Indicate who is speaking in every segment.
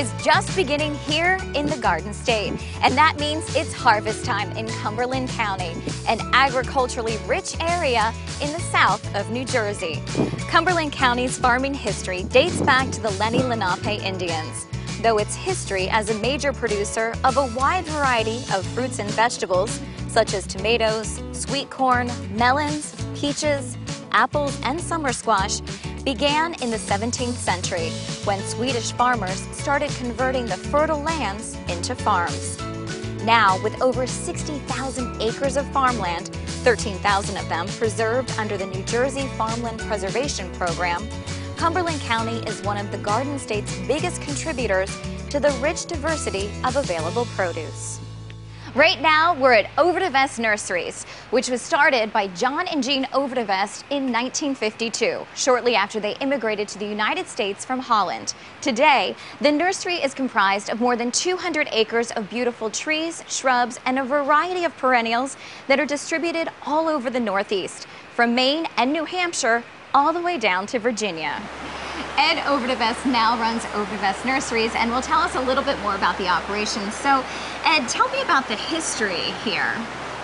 Speaker 1: is just beginning here in the Garden State, and that means it's harvest time in Cumberland County, an agriculturally rich area in the south of New Jersey. Cumberland County's farming history dates back to the Lenni Lenape Indians. Though its history as a major producer of a wide variety of fruits and vegetables, such as tomatoes, sweet corn, melons, peaches, apples, and summer squash, began in the 17th century when Swedish farmers started converting the fertile lands into farms. Now, with over 60,000 acres of farmland, 13,000 of them preserved under the New Jersey Farmland Preservation Program, Cumberland County is one of the Garden State's biggest contributors to the rich diversity of available produce. Right now, we're at Overdevest Nurseries, which was started by John and Jean Overdevest in 1952, shortly after they immigrated to the United States from Holland. Today, the nursery is comprised of more than 200 acres of beautiful trees, shrubs, and a variety of perennials that are distributed all over the Northeast, from Maine and New Hampshire all the way down to Virginia. Ed Overdevest now runs Overdevest Nurseries and will tell us a little bit more about the operation. So, Ed, tell me about the history here.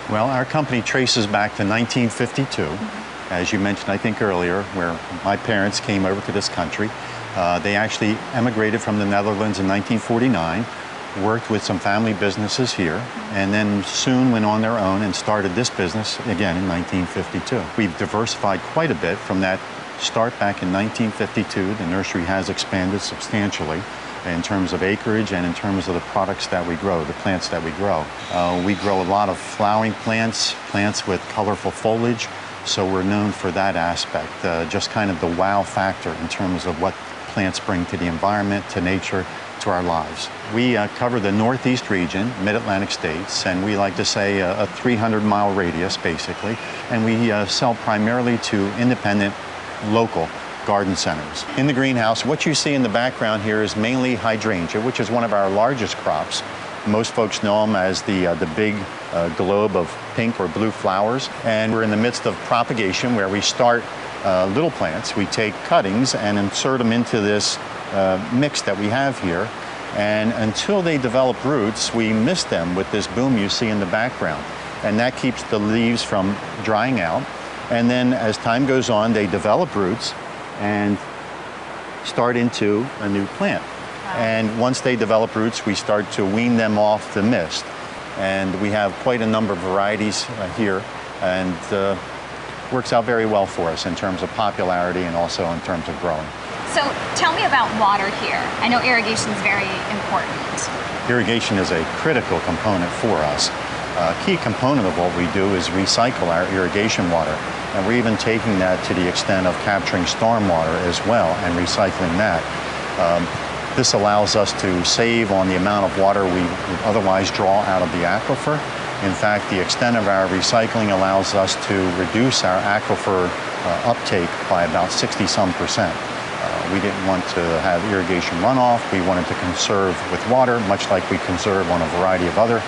Speaker 2: Well, our company traces back to 1952,
Speaker 1: Mm-hmm.
Speaker 2: as you mentioned, I think earlier, where my parents came over to this country. Uh, they actually emigrated from the Netherlands in 1949, worked with some family businesses here, and then soon went on their own and started this business again in 1952. We've diversified quite a bit from that start back in 1952. The nursery has expanded substantially in terms of acreage and in terms of the products that we grow, the plants that we grow. Uh, we grow a lot of flowering plants, plants with colorful foliage, so we're known for that aspect, uh, just kind of the wow factor in terms of what plants bring to the environment, to nature, to our lives. We uh, cover the northeast region, mid-Atlantic states, and we like to say a, a 300 mile radius basically, and we uh, sell primarily to independent local garden centers. In the greenhouse, what you see in the background here is mainly hydrangea, which is one of our largest crops. Most folks know them as the, uh, the big uh, globe of pink or blue flowers. And we're in the midst of propagation where we start uh, little plants. We take cuttings and insert them into this uh, mix that we have here. And until they develop roots, we mist them with this boom you see in the background. And that keeps the leaves from drying out. And then as time goes on, they develop roots and start into a new plant. And once they develop roots, we start to wean them off the mist. And we have quite a number of varieties uh, here, and uh, works out very well for us in terms of popularity and also in terms of growing.
Speaker 1: So, tell me about water here. I know irrigation is very important.
Speaker 2: Irrigation is a critical component for us. A key component of what we do is recycle our irrigation water. And we're even taking that to the extent of capturing stormwater as well and recycling that. Um, this allows us to save on the amount of water we would otherwise draw out of the aquifer. In fact, the extent of our recycling allows us to reduce our aquifer uh, uptake by about 60 some percent. Uh, we didn't want to have irrigation runoff. We wanted to conserve with water, much like we conserve on a variety of other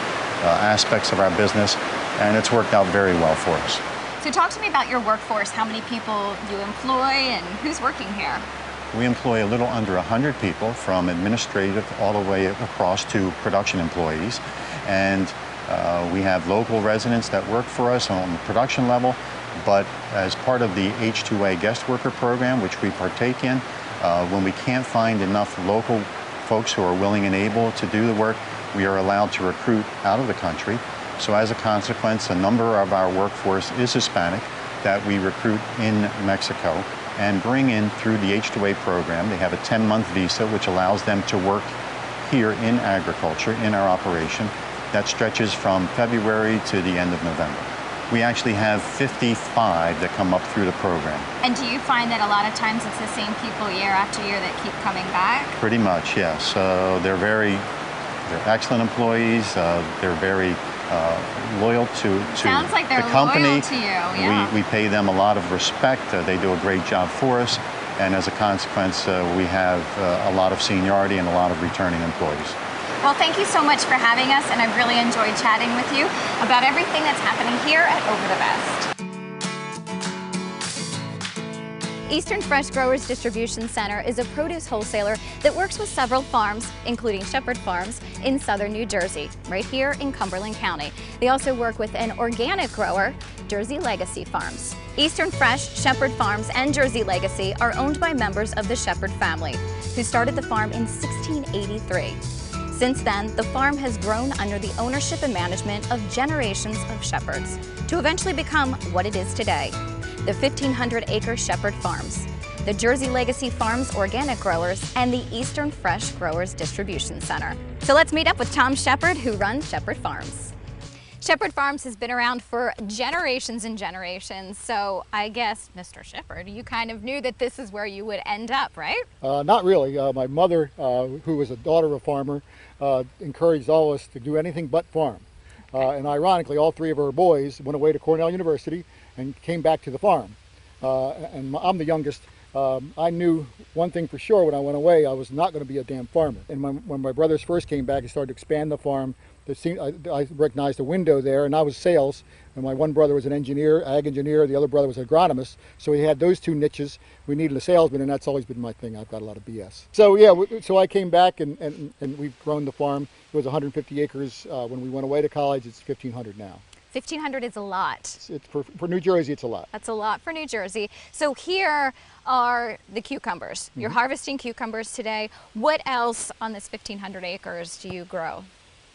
Speaker 2: aspects of our business, and it's worked out very well for us.
Speaker 1: So, talk to me about your workforce. How many people you employ and who's working here?
Speaker 2: We employ a little under 100 people, from administrative all the way across to production employees. And uh, we have local residents that work for us on the production level, but as part of the H2A guest worker program, which we partake in, uh, when we can't find enough local folks who are willing and able to do the work, we are allowed to recruit out of the country. So as a consequence, a number of our workforce is Hispanic that we recruit in Mexico and bring in through the H2A program. They have a 10-month visa, which allows them to work here in agriculture, in our operation. That stretches from February to the end of November. We actually have 55 that come up through the program.
Speaker 1: And do you find that a lot of times it's the same people year after year that keep coming back?
Speaker 2: Pretty much, yes. So they're very, they're excellent employees. Uh, they're very uh, loyal to, to
Speaker 1: Sounds like they're
Speaker 2: the company.
Speaker 1: loyal to you, yeah.
Speaker 2: We, we pay them a lot of respect. Uh, they do a great job for us. And as a consequence, uh, we have uh, a lot of seniority and a lot of returning employees.
Speaker 1: Well, thank you so much for having us, and I've really enjoyed chatting with you about everything that's happening here at Overdevest. Eastern Fresh Growers Distribution Center is a produce wholesaler that works with several farms, including Shepherd Farms in southern New Jersey, right here in Cumberland County. They also work with an organic grower, Jersey Legacy Farms. Eastern Fresh, Shepherd Farms, and Jersey Legacy are owned by members of the Shepherd family, who started the farm in 1683. Since then, the farm has grown under the ownership and management of generations of shepherds to eventually become what it is today the 1,500 acre Shepherd Farms, the Jersey Legacy Farms Organic Growers, and the Eastern Fresh Growers Distribution Center. So let's meet up with Tom Shepherd, who runs Shepherd Farms. Shepherd Farms has been around for generations and generations, so I guess, Mr. Shepherd, you kind of knew that this is where you would end up, right?
Speaker 3: Uh, not really. Uh, my mother, uh, who was a daughter of a farmer, uh, encouraged all of us to do anything but farm. Uh, and ironically, all three of her boys went away to Cornell University and came back to the farm. Uh, and I'm the youngest. Um, I knew one thing for sure when I went away, I was not going to be a damn farmer. And when, when my brothers first came back, he started to expand the farm. I, I recognized a window there, and I was sales. And my one brother was an engineer, ag engineer. The other brother was an agronomist. So we had those two niches. We needed a salesman, and that's always been my thing. I've got a lot of BS. So yeah, so I came back, and, and, and we've grown the farm. It was 150 acres uh, when we went away to college. It's 1,500 now.
Speaker 1: 1,500 is a lot.
Speaker 3: It's, for, for New Jersey, it's a lot.
Speaker 1: That's a lot for New Jersey. So here are the cucumbers. You're harvesting cucumbers today. What else on this 1,500 acres do you grow?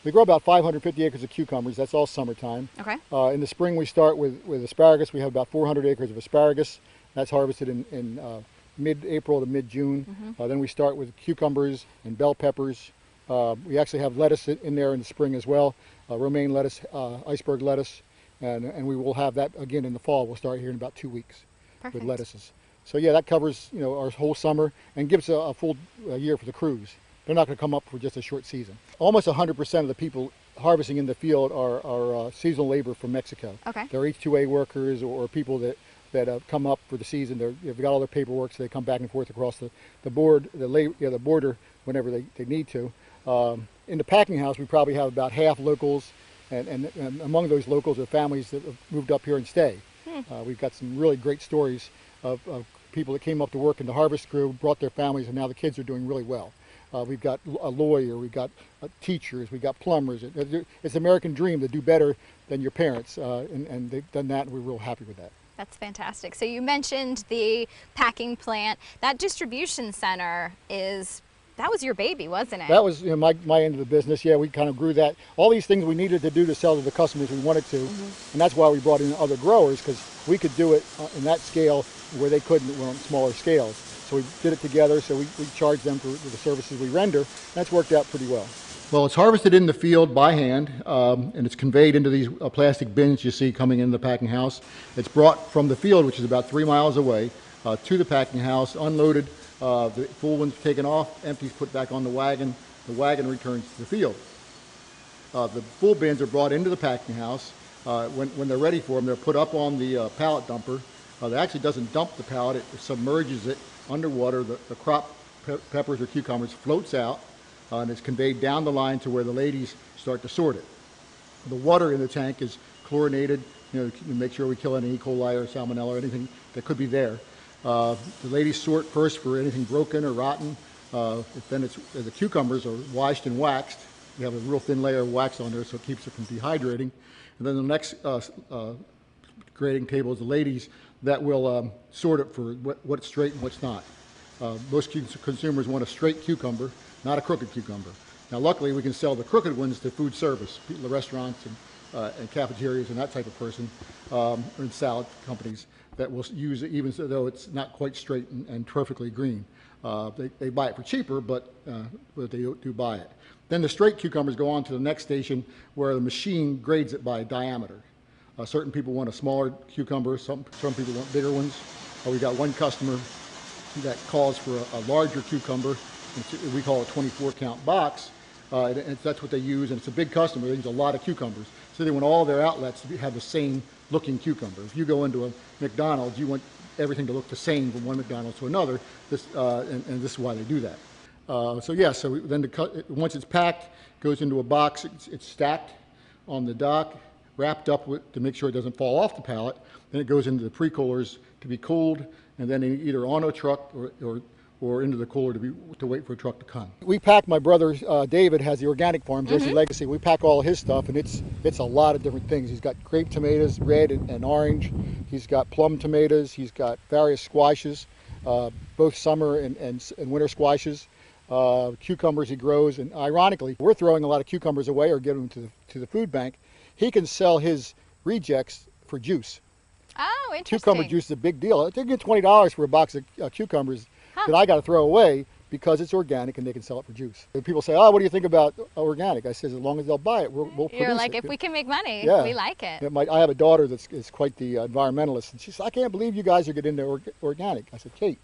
Speaker 3: We grow about 550 acres of cucumbers. That's all summertime.
Speaker 1: Okay.
Speaker 3: Uh, in the spring, we start with, with asparagus. We have about 400 acres of asparagus. That's harvested in, in uh, mid-April to mid-June. Uh, then we start with cucumbers and bell peppers. Uh, we actually have lettuce in there in the spring as well, uh, romaine lettuce, uh, iceberg lettuce, and, and we will have that again in the fall. We'll start here in about two weeks
Speaker 1: Perfect.
Speaker 3: with lettuces. So yeah, that covers you know our whole summer and gives a, a full uh, year for the crews. They're not going to come up for just a short season. Almost 100% of the people harvesting in the field are, are uh, seasonal labor from Mexico.
Speaker 1: Okay.
Speaker 3: They're H2A workers or, people that that have come up for the season. They're, they've got all their paperwork, so they come back and forth across the the board the la- yeah, the border whenever they, they need to. Um, in the packing house, we probably have about half locals, and, and, and among those locals are families that have moved up here and stay. Uh, we've got some really great stories of, of people that came up to work in the harvest crew, brought their families, and now the kids are doing really well. Uh, we've got a lawyer, we've got uh, teachers, we've got plumbers. It- it- It's an American dream to do better than your parents, uh, and, and they've done that, and we're real happy with that.
Speaker 1: That's fantastic. So you mentioned the packing plant. That distribution center is that was your baby, wasn't it?
Speaker 3: That was you know, my, my end of the business. Yeah, we kind of grew that. All these things we needed to do to sell to the customers we wanted to, and that's why we brought in other growers because we could do it uh, in that scale where they couldn't on smaller scales. So we did it together. So we, we charged them for the services we render. That's worked out pretty well. Well, it's harvested in the field by hand, um, and it's conveyed into these uh, plastic bins you see coming in the packing house. It's brought from the field, which is about three miles away, uh, to the packing house, unloaded. Uh, the full one's taken off, empties put back on the wagon. The wagon returns to the field. Uh, the full bins are brought into the packing house. Uh, when, when they're ready for them, they're put up on the uh, pallet dumper. Uh, actually doesn't dump the pallet, it submerges it underwater. The, the crop pe- peppers or cucumbers floats out uh, and is conveyed down the line to where the ladies start to sort it. The water in the tank is chlorinated, you know, to make sure we kill any E. coli or salmonella or anything that could be there. Uh, the ladies sort first for anything broken or rotten. Uh, then it's, the cucumbers are washed and waxed. We have a real thin layer of wax on there so it keeps it from dehydrating. And then the next uh, uh, grading table is the ladies that will um, sort it for what, what's straight and what's not. Uh, most consumers want a straight cucumber, not a crooked cucumber. Now, luckily, we can sell the crooked ones to food service, the restaurants and, and cafeterias and that type of person, um, and salad companies that will use it even though it's not quite straight and, and perfectly green. Uh, they, they buy it for cheaper, but, uh, but they do buy it. Then the straight cucumbers go on to the next station where the machine grades it by diameter. Uh, certain people want a smaller cucumber, some, some people want bigger ones. Uh, we got one customer that calls for a, a larger cucumber. We call it 24 count box. Uh, and that's what they use, and it's a big customer. They use a lot of cucumbers. So they want all their outlets to have the same looking cucumber. If you go into a McDonald's, you want everything to look the same from one McDonald's to another. This, uh, and, and this is why they do that. Uh, so yeah, so then the cut, once it's packed, goes into a box. It's, it's stacked on the dock, wrapped up with, to make sure it doesn't fall off the pallet. Then it goes into the pre-coolers to be cooled, and then either on a truck or, or, or into the cooler to, be, to wait for a truck to come. We pack, my brother uh, David has the organic farm, Jersey Legacy. We pack all his stuff, and it's, it's a lot of different things. He's got grape tomatoes, red and, and orange. He's got plum tomatoes. He's got various squashes, uh, both summer and, and, and winter squashes. Uh, cucumbers he grows, and ironically, we're throwing a lot of cucumbers away or giving them to the, to the food bank. He can sell his rejects for juice.
Speaker 1: Oh, interesting.
Speaker 3: Cucumber juice is a big deal. They get twenty dollars for a box of uh, cucumbers
Speaker 1: Huh.
Speaker 3: that I got to throw away because it's organic and they can sell it for juice. And people say, "Oh, what do you think about organic?" I says, "As long as they'll buy it, we'll, we'll
Speaker 1: You're
Speaker 3: produce
Speaker 1: like,
Speaker 3: it."
Speaker 1: if we can make money,
Speaker 3: Yeah.
Speaker 1: we like it.
Speaker 3: Yeah, my, I have a daughter that's is quite the uh, environmentalist, and she says, "I can't believe you guys are getting into org- organic." I said, "Kate,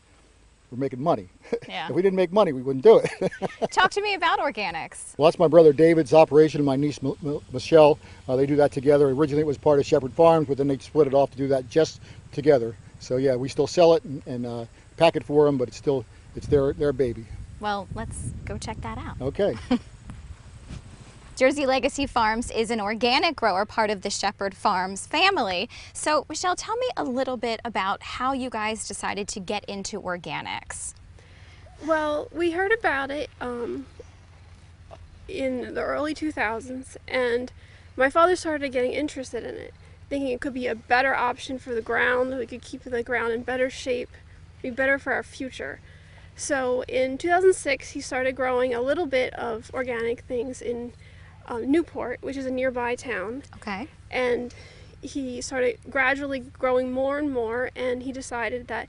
Speaker 3: we're making money.
Speaker 1: Yeah.
Speaker 3: if we didn't make money, we wouldn't do it."
Speaker 1: Talk to me about organics.
Speaker 3: Well, that's my brother David's operation and my niece M- M- Michelle. Uh, they do that together. Originally, it was part of Shepherd Farms, but then they split it off to do that just together. So yeah, we still sell it and, and uh, pack it for them, but it's still it's their their baby.
Speaker 1: Well, let's go check that out.
Speaker 3: Okay.
Speaker 1: Jersey Legacy Farms is an organic grower, part of the Shepherd Farms family. So, Michelle, tell me a little bit about how you guys decided to get into organics.
Speaker 4: Well, we heard about it um, in the early 2000s, and my father started getting interested in it, thinking it could be a better option for the ground. We could keep the ground in better shape, be better for our future. So in 2006, he started growing a little bit of organic things in um, Newport, which is a nearby town
Speaker 1: Okay.
Speaker 4: and he started gradually growing more and more and he decided that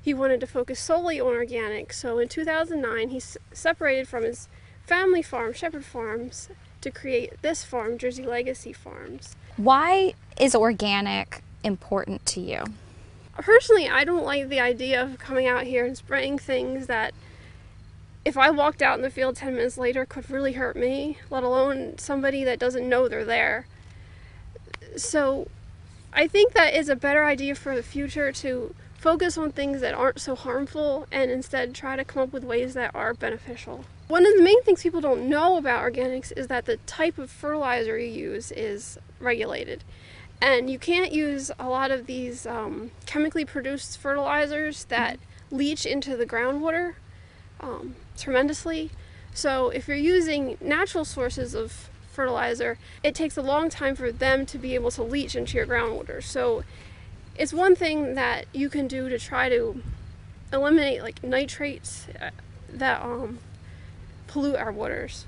Speaker 4: he wanted to focus solely on organic so in 2009 he s- separated from his family farm shepherd farms to create this farm jersey legacy farms
Speaker 1: Why is organic important to you?
Speaker 4: Personally i don't like the idea of coming out here and spraying things that if i walked out in the field 10 minutes later could really hurt me let alone somebody that doesn't know they're there. So i think that is a better idea for the future to focus on things that aren't so harmful and instead try to come up with ways that are beneficial. One of the main things people don't know about organics is that the type of fertilizer you use is regulated and you can't use a lot of these um, chemically produced fertilizers that leach into the groundwater um, tremendously. So if you're using natural sources of fertilizer, it takes a long time for them to be able to leach into your groundwater. So it's one thing that you can do to try to eliminate like nitrates uh, that um, pollute our waters.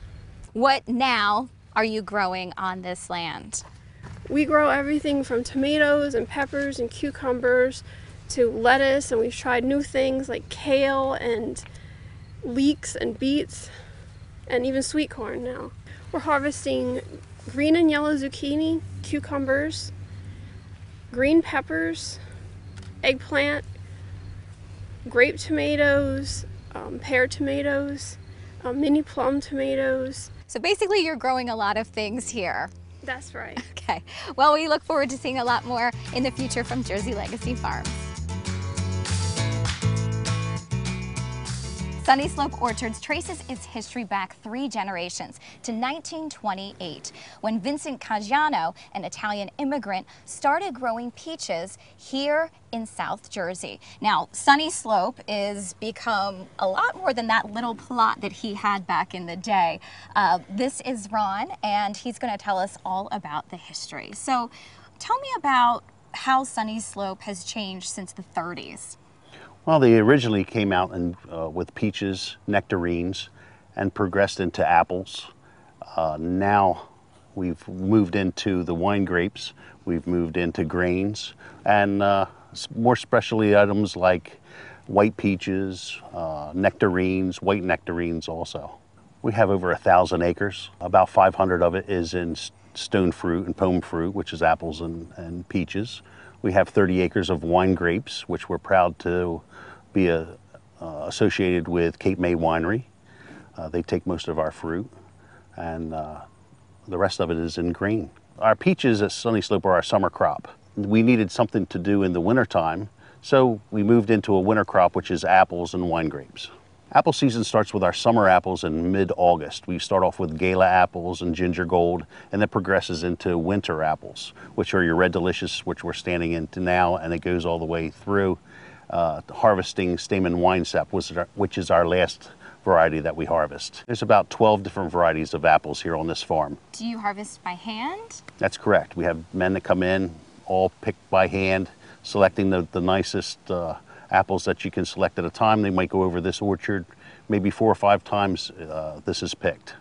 Speaker 1: What now are you growing on this land?
Speaker 4: We grow everything from tomatoes and peppers and cucumbers to lettuce, and we've tried new things like kale and leeks and beets and even sweet corn now. We're harvesting green and yellow zucchini, cucumbers, green peppers, eggplant, grape tomatoes, um, pear tomatoes, um, mini plum tomatoes.
Speaker 1: So, basically, you're growing a lot of things here.
Speaker 4: That's right.
Speaker 1: Okay. Well, we look forward to seeing a lot more in the future from Jersey Legacy Farms. Sunny Slope Orchards traces its history back three generations to 1928 when Vincent Caggiano, an Italian immigrant, started growing peaches here in South Jersey. Now, Sunny Slope is become a lot more than that little plot that he had back in the day. Uh, this is Ron, and he's going to tell us all about the history. So, tell me about how Sunny Slope has changed since the 30s.
Speaker 5: Well, they originally came out in, uh, with peaches, nectarines, and progressed into apples. Uh, now we've moved into the wine grapes, we've moved into grains, and uh, more specialty items like white peaches, uh, nectarines, white nectarines also. We have over a thousand acres. About 500 of it is in stone fruit and pome fruit, which is apples and, and peaches. We have 30 acres of wine grapes, which we're proud to be a, uh, associated with Cape May Winery. Uh, they take most of our fruit, and uh, the rest of it is in grain. Our peaches at Sunny Slope are our summer crop. We needed something to do in the wintertime, so we moved into a winter crop, which is apples and wine grapes. Apple season starts with our summer apples in mid-August. We start off with Gala apples and ginger gold, and then progresses into winter apples, which are your red delicious, which we're standing into now, and it goes all the way through. uh, harvesting Stayman is our- which is our last variety that we harvest. There's about 12 different varieties of apples here on this farm.
Speaker 1: Do you harvest by hand?
Speaker 5: That's correct. We have men that come in, all picked by hand, selecting the, the nicest uh, apples that you can select at a time. They might go over this orchard maybe four or five times uh, this is picked.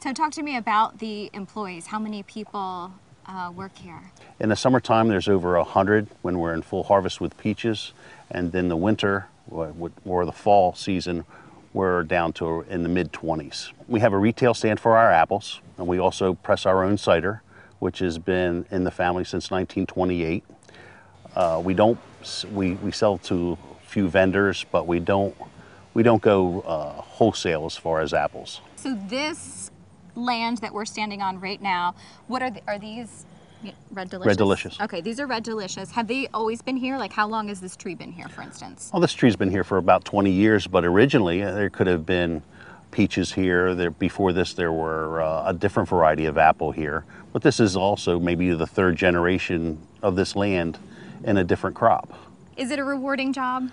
Speaker 1: So talk to me about the employees. How many people uh, work here?
Speaker 5: In the summertime, there's over a hundred when we're in full harvest with peaches, and then the winter or or the fall season, we're down to in the mid 20s. We have a retail stand for our apples, and we also press our own cider, which has been in the family since 1928. Uh, we don't we, we sell to a few vendors, but we don't we don't go uh, wholesale as far as apples.
Speaker 1: So this land that we're standing on right now, what are the, are these red delicious?
Speaker 5: Red Delicious.
Speaker 1: Okay, these are red delicious. Have they always been here? Like how long has this tree been here, for instance?
Speaker 5: Well, this tree's been here for about 20 years, but originally uh, there could have been peaches here. There, before this, there were uh, a different variety of apple here. But this is also maybe the third generation of this land in a different crop.
Speaker 1: Is it a rewarding job?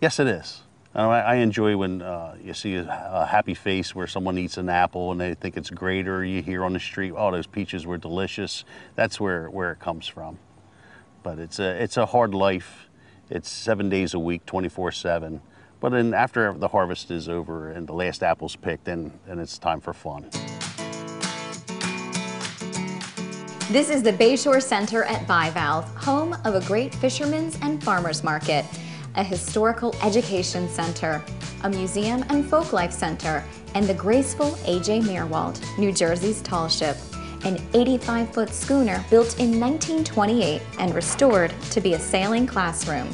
Speaker 5: Yes, it is. I, I enjoy when uh, you see a, a happy face where someone eats an apple and they think it's great, or you hear on the street, "Oh, those peaches were delicious." That's where where it comes from. But it's a it's a hard life. It's seven days a week, 24/7. But then after the harvest is over and the last apple's picked, then then it's time for fun.
Speaker 1: This is the Bayshore Center at Bivalve, home of a great fisherman's and farmers market, a historical education center, a museum and folklife center, and the graceful A.J. Meerwald, New Jersey's tall ship, an 85-foot schooner built in 1928 and restored to be a sailing classroom.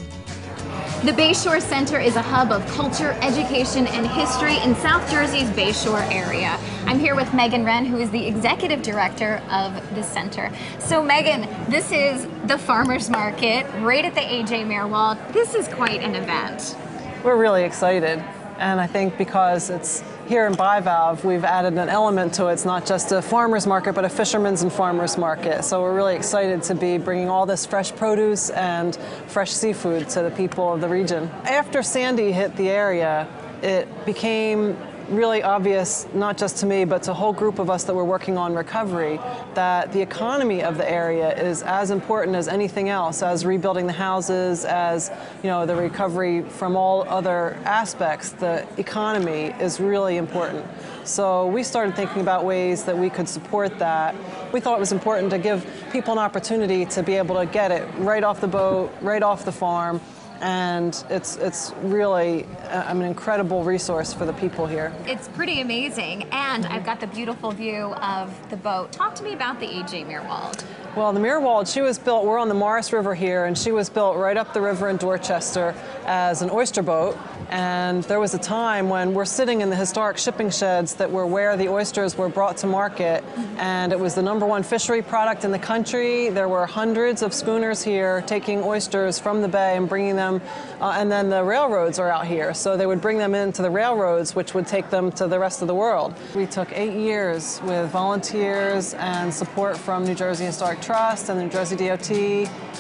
Speaker 1: The Bayshore Center is a hub of culture, education, and history in South Jersey's Bayshore area. I'm here with Megan Wren, who is the executive director of the center. So, Megan, this is the farmers market right at the AJ Meerwald. This is quite an event.
Speaker 6: We're really excited, and I think because it's here in Bivalve, we've added an element to it. It's not just a farmer's market, but a fisherman's and farmer's market. So we're really excited to be bringing all this fresh produce and fresh seafood to the people of the region. After Sandy hit the area, it became really obvious, not just to me, but to a whole group of us that were working on recovery, that the economy of the area is as important as anything else, as rebuilding the houses, as you know, the recovery from all other aspects. The economy is really important. So we started thinking about ways that we could support that. We thought it was important to give people an opportunity to be able to get it right off the boat, right off the farm, and it's it's really uh, an incredible resource for the people here.
Speaker 1: It's pretty amazing, and I've got the beautiful view of the boat. Talk to me about the AJ Meerwald.
Speaker 6: Well, the Meerwald, she was built, we're on the Maurice River here, and she was built right up the river in Dorchester as an oyster boat. And there was a time when we're sitting in the historic shipping sheds that were where the oysters were brought to market, and it was the number one fishery product in the country. There were hundreds of schooners here taking oysters from the bay and bringing them, uh, and then the railroads are out here. So they would bring them into the railroads, which would take them to the rest of the world. We took eight years with volunteers and support from New Jersey Historic Trust and the New Jersey DOT,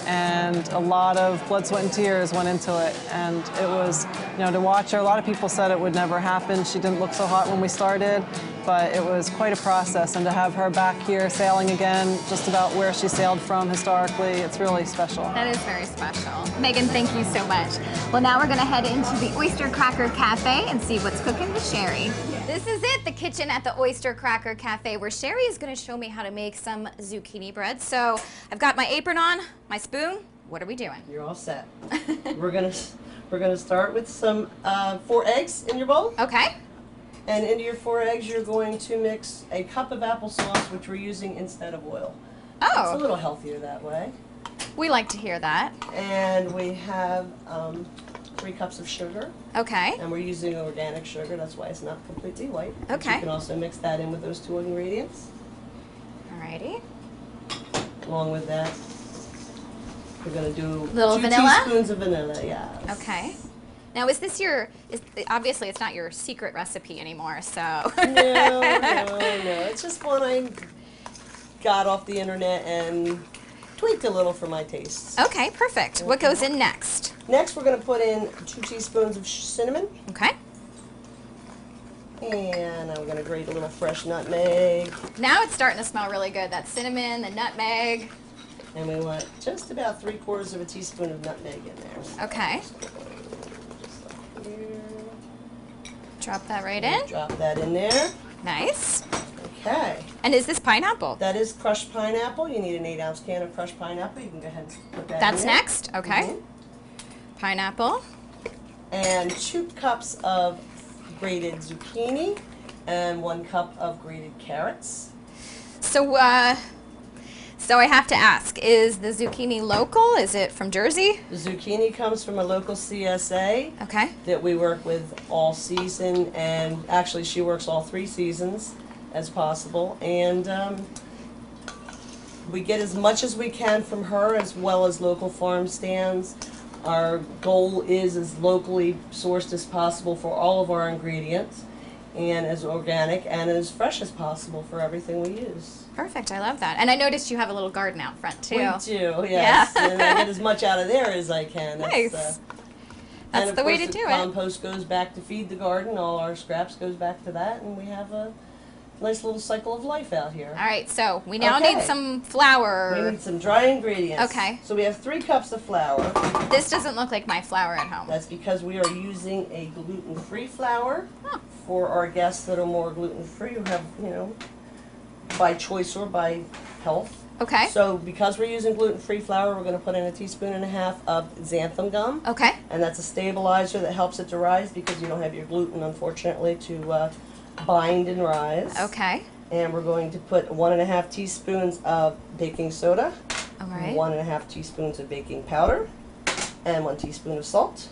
Speaker 6: and a lot of blood, sweat, and tears went into it. And it was, you know, to watch her. A lot of people said it would never happen. She didn't look so hot when we started, but it was quite a process. And to have her back here sailing again, just about where she sailed from historically, it's really special.
Speaker 1: That is very special. Megan, thank you so much. Well, now we're going to head into the Oyster Cracker Cafe and see what's cooking with Sherry. This is it, the kitchen at the Oyster Cracker Cafe, where Sherry is going to show me how to make some zucchini bread. So I've got my apron on, my spoon. What are we doing?
Speaker 7: You're all set. we're gonna we're gonna start with some uh, four eggs in your bowl,
Speaker 1: Okay.
Speaker 7: and into your four eggs, you're going to mix a cup of applesauce, which we're using instead of oil. Oh. It's a
Speaker 1: Oh,
Speaker 7: little healthier that way.
Speaker 1: we like to hear that.
Speaker 7: And we have um, three cups of sugar,
Speaker 1: Okay.
Speaker 7: and we're using organic sugar. That's why it's not completely white.
Speaker 1: Okay.
Speaker 7: You can also mix that in with those two ingredients.
Speaker 1: Alrighty.
Speaker 7: Along with that, we're gonna do
Speaker 1: Little
Speaker 7: two
Speaker 1: vanilla?
Speaker 7: teaspoons of vanilla. Yeah.
Speaker 1: Okay. Now, is this your? Is obviously it's not your secret recipe anymore. So.
Speaker 7: no, no, no. It's just one I got off the internet and tweaked a little for my tastes.
Speaker 1: Okay, perfect. What goes in next?
Speaker 7: Next, we're going to put in two teaspoons of cinnamon,
Speaker 1: Okay.
Speaker 7: and I'm going to grate a little fresh nutmeg,
Speaker 1: Now it's starting to smell really good. That cinnamon, the nutmeg.
Speaker 7: And we want just about three quarters of a teaspoon of nutmeg in there.
Speaker 1: Okay.
Speaker 7: Just like here.
Speaker 1: Drop that right in.
Speaker 7: Drop that in there.
Speaker 1: Nice.
Speaker 7: Okay.
Speaker 1: And is this pineapple?
Speaker 7: That is crushed pineapple. You need an eight ounce can of crushed pineapple. You can go ahead and put that
Speaker 1: That's
Speaker 7: in
Speaker 1: next. Okay.
Speaker 7: Mhm.
Speaker 1: Pineapple.
Speaker 7: And two cups of grated zucchini and one cup of grated carrots.
Speaker 1: So, uh, so I have to ask: Is the zucchini local? Is it from Jersey?
Speaker 7: The zucchini comes from a local CSA
Speaker 1: Okay.
Speaker 7: that we work with all season, and actually, she works all three seasons as possible. And um, we get as much as we can from her, as well as local farm stands. Our goal is as locally sourced as possible for all of our ingredients, and as organic and as fresh as possible for everything we use.
Speaker 1: Perfect. I love that. And I noticed you have a little garden out front too.
Speaker 7: We do, yes.
Speaker 1: Yeah.
Speaker 7: and I get as much out of there as I can. That's,
Speaker 1: Nice.
Speaker 7: uh,
Speaker 1: That's the way to do it.
Speaker 7: Compost goes back to feed the garden. All our scraps goes back to that, and we have a nice little cycle of life out here.
Speaker 1: All right. So we now need some flour.
Speaker 7: We need some dry ingredients.
Speaker 1: Okay.
Speaker 7: So we have three cups of flour.
Speaker 1: This doesn't look like my flour at home.
Speaker 7: That's because we are using a gluten-free flour
Speaker 1: Oh.
Speaker 7: For our guests that are more gluten-free who have, you know, by choice or by health.
Speaker 1: Okay.
Speaker 7: So because we're using gluten-free flour, we're going to put in a teaspoon and a half of xanthan gum.
Speaker 1: Okay.
Speaker 7: and that's a stabilizer that helps it to rise because you don't have your gluten, unfortunately, to uh, bind and rise.
Speaker 1: Okay.
Speaker 7: And we're going to put one and a half teaspoons of baking soda,
Speaker 1: All right.
Speaker 7: one and a half teaspoons of baking powder, and one teaspoon of salt.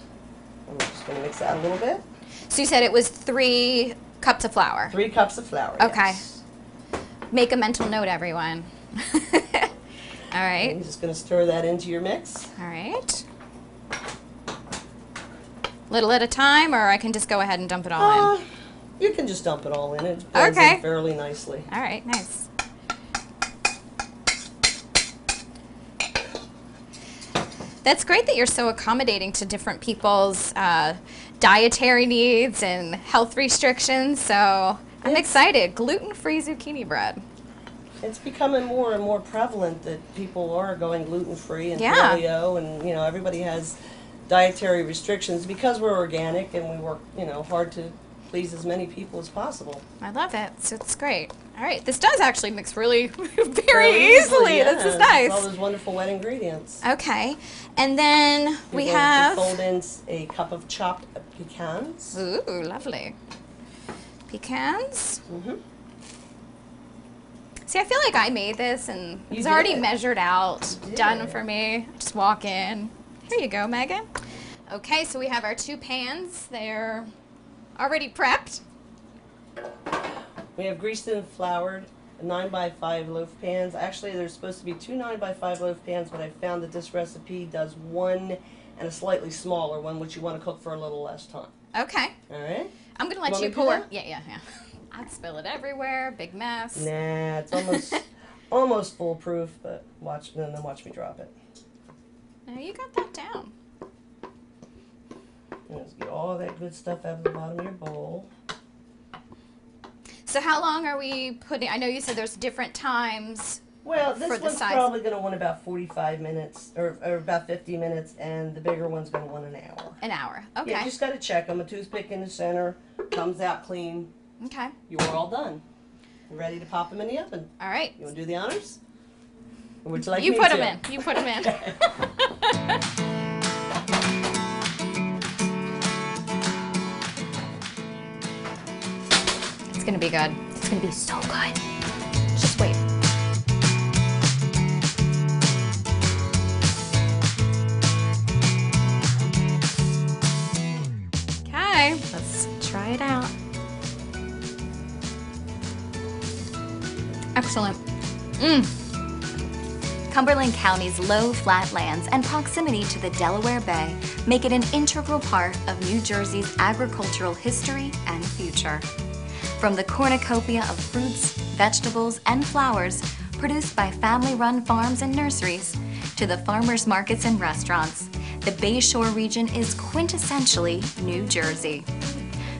Speaker 7: And we're just going to mix that a little bit.
Speaker 1: So you said it was three cups of flour.
Speaker 7: Three cups of flour.
Speaker 1: Okay.
Speaker 7: yes.
Speaker 1: Make a mental note, everyone. All right.
Speaker 7: You're just going to stir that into your mix.
Speaker 1: All right. Little at a time, or I can just go ahead and dump it all
Speaker 7: Uh,
Speaker 1: in.
Speaker 7: you can just dump it all in. It blends
Speaker 1: Okay.
Speaker 7: in fairly nicely.
Speaker 1: All right, nice. That's great that you're so accommodating to different people's uh, dietary needs and health restrictions. So I'm excited. Gluten free zucchini bread.
Speaker 7: It's becoming more and more prevalent that people are going gluten free and
Speaker 1: Yeah.
Speaker 7: paleo, and you know everybody has dietary restrictions because we're organic and we work you know hard to please as many people as possible.
Speaker 1: I love it. So it's great. All right, this does actually mix really very
Speaker 7: Fairly
Speaker 1: easily.
Speaker 7: yeah,
Speaker 1: This is nice.
Speaker 7: All those wonderful wet ingredients.
Speaker 1: Okay, and then
Speaker 7: You're
Speaker 1: we
Speaker 7: going to
Speaker 1: have.
Speaker 7: fold in a cup of chopped pecans.
Speaker 1: Ooh, lovely. Pecans.
Speaker 7: Mhm.
Speaker 1: See, I feel like I made this and
Speaker 7: You
Speaker 1: it's already
Speaker 7: did.
Speaker 1: measured out, done for me. Just walk in. Here you go, Megan. Okay, so we have our two pans. They're already prepped.
Speaker 7: We have greased and floured nine by five loaf pans. Actually, there's supposed to be two nine by five loaf pans, but I found that this recipe does one and a slightly smaller one, which you want to cook for a little less time.
Speaker 1: Okay,
Speaker 7: All right.
Speaker 1: I'm gonna let
Speaker 7: Want
Speaker 1: you
Speaker 7: to
Speaker 1: pour. Yeah, yeah, yeah. I'd spill it everywhere. Big mess.
Speaker 7: Nah, it's almost almost foolproof, but watch and then watch me drop it.
Speaker 1: Now you got that down.
Speaker 7: Let's get all that good stuff out of the bottom of your bowl.
Speaker 1: So how long are we putting? I know you said there's different times.
Speaker 7: Well, this
Speaker 1: For the
Speaker 7: one's
Speaker 1: size.
Speaker 7: probably going to want about 45 minutes or, or about 50 minutes, and the bigger one's going to want an hour.
Speaker 1: An hour. Okay.
Speaker 7: Yeah, you just got to check them. A toothpick in the center comes out clean.
Speaker 1: okay.
Speaker 7: You are all done. You're ready to pop them in the oven.
Speaker 1: All right.
Speaker 7: You want to do the honors? Or would you like
Speaker 1: you put
Speaker 7: to?
Speaker 1: them in. You put them in. it's gonna be good. It's gonna be so good. Just wait. Okay, let's try it out. Excellent. Mmm. Cumberland County's low, flat lands and proximity to the Delaware Bay make it an integral part of New Jersey's agricultural history and future. From the cornucopia of fruits, vegetables, and flowers produced by family run farms and nurseries, to the farmers markets and restaurants, the Bayshore region is quintessentially New Jersey.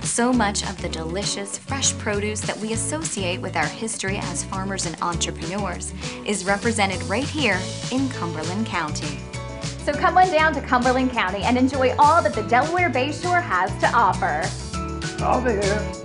Speaker 1: So much of the delicious, fresh produce that we associate with our history as farmers and entrepreneurs is represented right here in Cumberland County. So come on down to Cumberland County and enjoy all that the Delaware Bayshore has to offer.
Speaker 8: I'll be here.